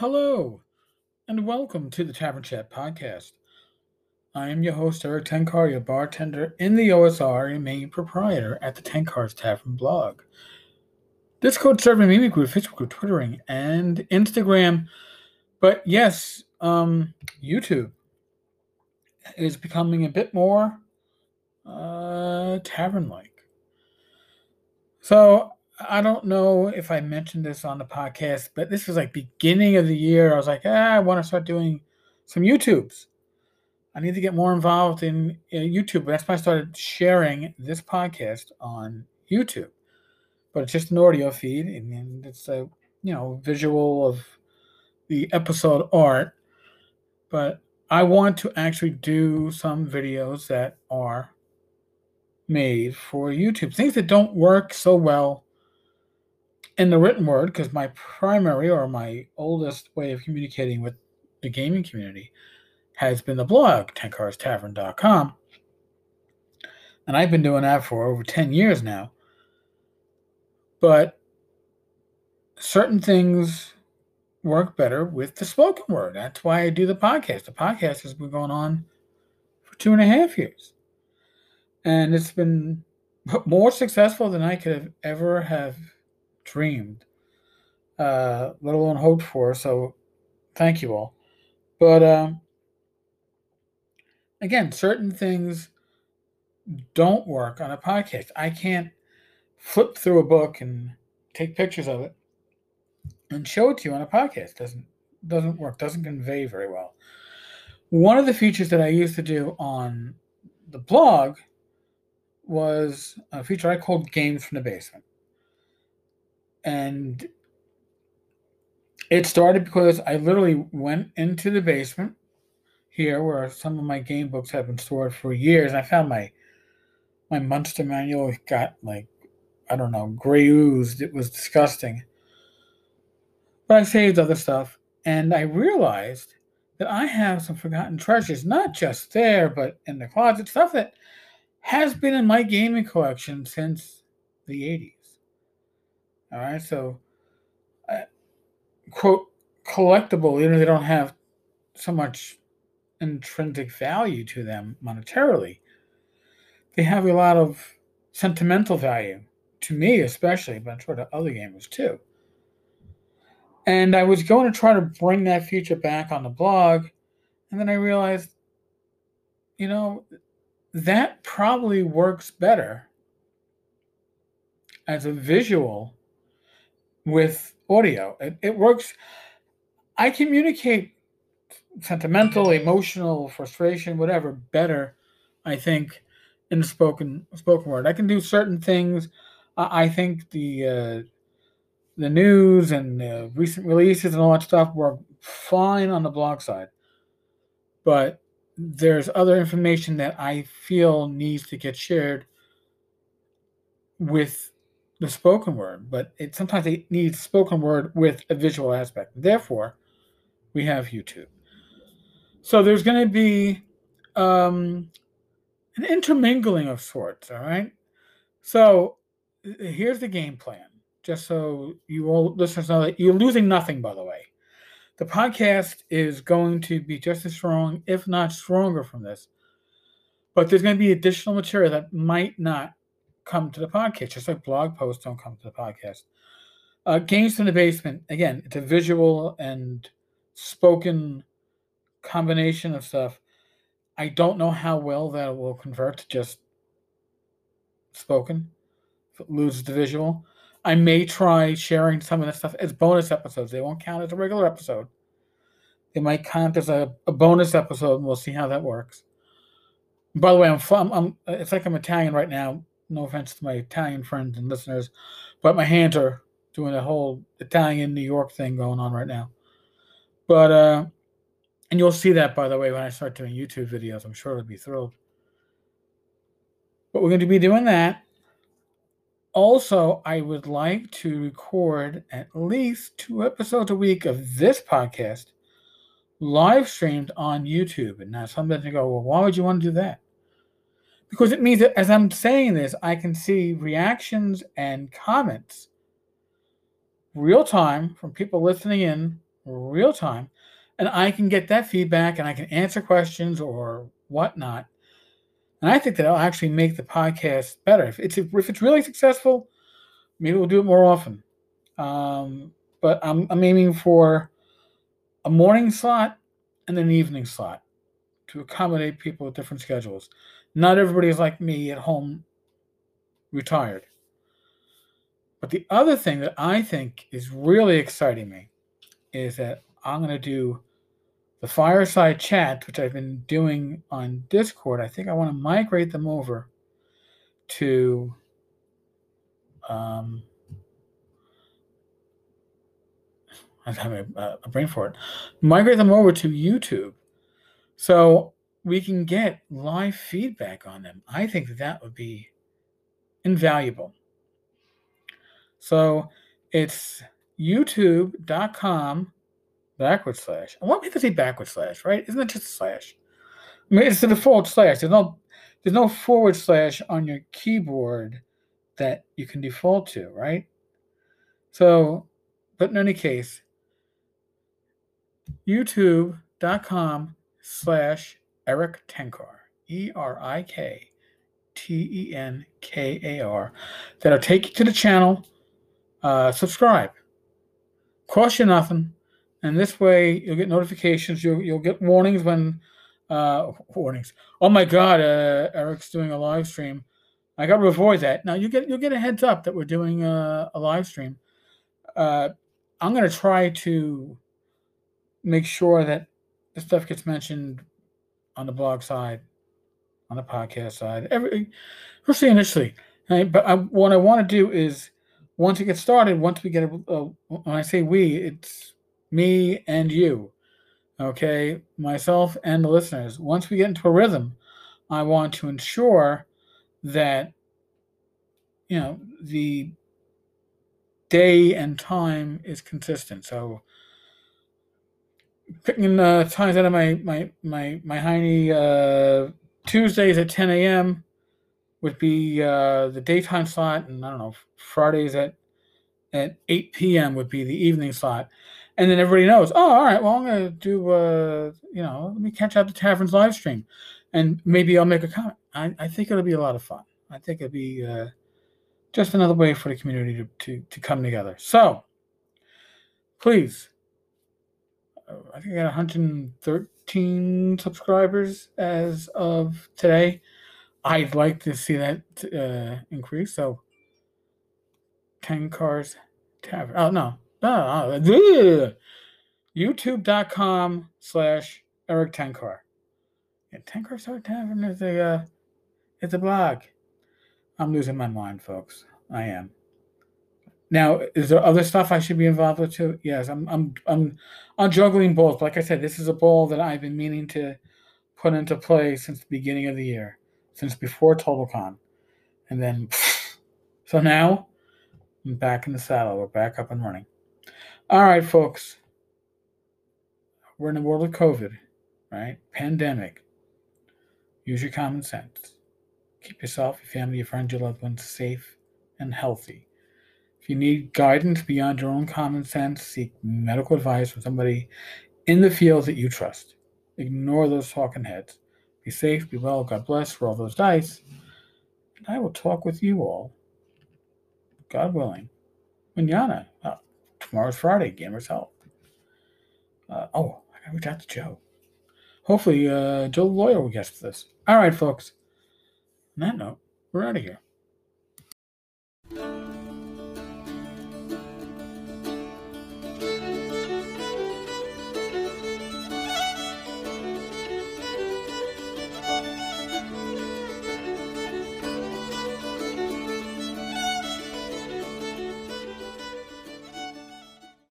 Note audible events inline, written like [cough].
Hello, and welcome to the Tavern Chat podcast. I am your host, Erik Tenkar, your bartender in the OSR and main proprietor at the Tenkar's Tavern blog. Discord server, MeWe Group, Facebook group, Twittering, and Instagram. But yes, um, YouTube is becoming a bit more uh, tavern like. So I don't know if I mentioned this on the podcast, but this was like beginning of the year. I was like, ah, I want to start doing some YouTubes. I need to get more involved in, in YouTube. That's why I started sharing this podcast on YouTube. But it's just an audio feed, and it's a you know visual of the episode art. But I want to actually do some videos that are made for YouTube, things that don't work so well in the written word, because my primary or my oldest way of communicating with the gaming community has been the blog, tenkarstavern.com. And I've been doing that for over 10 years now. But certain things work better with the spoken word. That's why I do the podcast. The podcast has been going on for two and a half years. And it's been [laughs] more successful than I could have ever have dreamed, uh, let alone hoped for. So thank you all. But um, again, certain things don't work on a podcast. I can't flip through a book and take pictures of it and show it to you on a podcast. Doesn't doesn't work. Doesn't convey very well. One of the features that I used to do on the blog was a feature I called Games from the Basement and it started because I literally went into the basement here where some of my game books have been stored for years. And I found my my Monster Manual got like I don't know gray oozed. It was disgusting. But I saved other stuff, and I realized that I have some forgotten treasures, not just there, but in the closet, stuff that has been in my gaming collection since the 80s. All right, so uh, quote collectible, even if they don't have so much intrinsic value to them monetarily, they have a lot of sentimental value to me, especially, but I'm sure to other gamers too. And I was going to try to bring that feature back on the blog, and then I realized, you know, that probably works better as a visual with audio. It, it works. I communicate sentimental, emotional, frustration, whatever, better, I think, in the spoken spoken word. I can do certain things. I, I think the uh, the news and uh, recent releases and all that stuff work fine on the blog side, but there's other information that I feel needs to get shared with the spoken word, but it sometimes it needs spoken word with a visual aspect. Therefore, we have YouTube. So there's going to be um, an intermingling of sorts. All right. So here's the game plan, just so you all listeners know that you're losing nothing. By the way, the podcast is going to be just as strong, if not stronger, from this. But there's going to be additional material that might not come to the podcast, just like blog posts don't come to the podcast. Uh, Games from the Basement, again, it's a visual and spoken combination of stuff. I don't know how well that will convert to just spoken, if it loses the visual. I may try sharing some of the stuff as bonus episodes. They won't count as a regular episode. They might count as a, a bonus episode, and we'll see how that works. By the way, I'm, I'm, I'm it's like I'm Italian right now no offense to my Italian friends and listeners, but my hands are doing a whole Italian New York thing going on right now. But uh and you'll see that by the way when I start doing YouTube videos. I'm sure they'll be thrilled. But we're going to be doing that. Also, I would like to record at least two episodes a week of this podcast live streamed on YouTube. And now going to go, well, why would you want to do that? Because it means that as I'm saying this, I can see reactions and comments real time from people listening in real time, and I can get that feedback and I can answer questions or whatnot. And I think that will actually make the podcast better. If it's if it's really successful, maybe we'll do it more often. Um, but I'm I'm aiming for a morning slot and an evening slot to accommodate people with different schedules. Not everybody is like me at home, retired. But the other thing that I think is really exciting me is that I'm going to do the fireside chat, which I've been doing on Discord. I think I want to migrate them over to um, I'm having a, a brain for it. Migrate them over to YouTube so we can get live feedback on them. I think that, that would be invaluable. So it's youtube.com backward slash. I want me to say backward slash, right? Isn't it just a slash? I mean, it's the default slash. There's no there's no forward slash on your keyboard that you can default to, right? So, but in any case, youtube.com slash Erik Tenkar, E R I K T E N K A R, that'll take you to the channel. Uh, subscribe. Cost you nothing. And this way you'll get notifications. You'll, you'll get warnings when, uh, warnings. Oh my God, uh, Erik's doing a live stream. I got to avoid that. Now you get you'll get a heads up that we're doing a, a live stream. Uh, I'm going to try to make sure that the stuff gets mentioned on the blog side, on the podcast side, everything we'll especially initially. Right? But I, what I want to do is once it gets started, once we get a, a, when I say we, it's me and you, okay, myself and the listeners. Once we get into a rhythm, I want to ensure that you know the day and time is consistent. So picking uh, times out of my my my my Heine uh, Tuesdays at 10 a.m. would be uh, the daytime slot, and I don't know Fridays at at 8 p.m. would be the evening slot, and then everybody knows. Oh, all right. Well, I'm gonna do. Uh, you know, let me catch up the Tavern's live stream, and maybe I'll make a comment. I, I think it'll be a lot of fun. I think it'll be uh, just another way for the community to, to, to come together. So, please I think I got 113 subscribers as of today. I'd like to see that uh, increase. So, Tenkar's Tavern. Oh, no. No. no. YouTube.com slash Erik Tenkar. Yeah, Tenkar Star Tavern is a, uh, it's a blog. I'm losing my mind, folks. I am. Now, is there other stuff I should be involved with too? Yes, I'm I'm I'm I'm juggling both. Like I said, this is a ball that I've been meaning to put into play since the beginning of the year, since before TotalCon, and then [laughs] so now I'm back in the saddle. We're back up and running. All right, folks. We're in the world of COVID, right? Pandemic. Use your common sense. Keep yourself, your family, your friends, your loved ones safe and healthy if you need guidance beyond your own common sense, seek medical advice from somebody in the field that you trust. Ignore those talking heads. Be safe, be well, God bless, roll those dice. And I will talk with you all, God willing, manana. Uh, tomorrow's Friday, Gamers Help. Uh, oh, I gotta reach out to Joe. Hopefully, uh, Joe lawyer will guess this. All right, folks. On that note, we're out of here.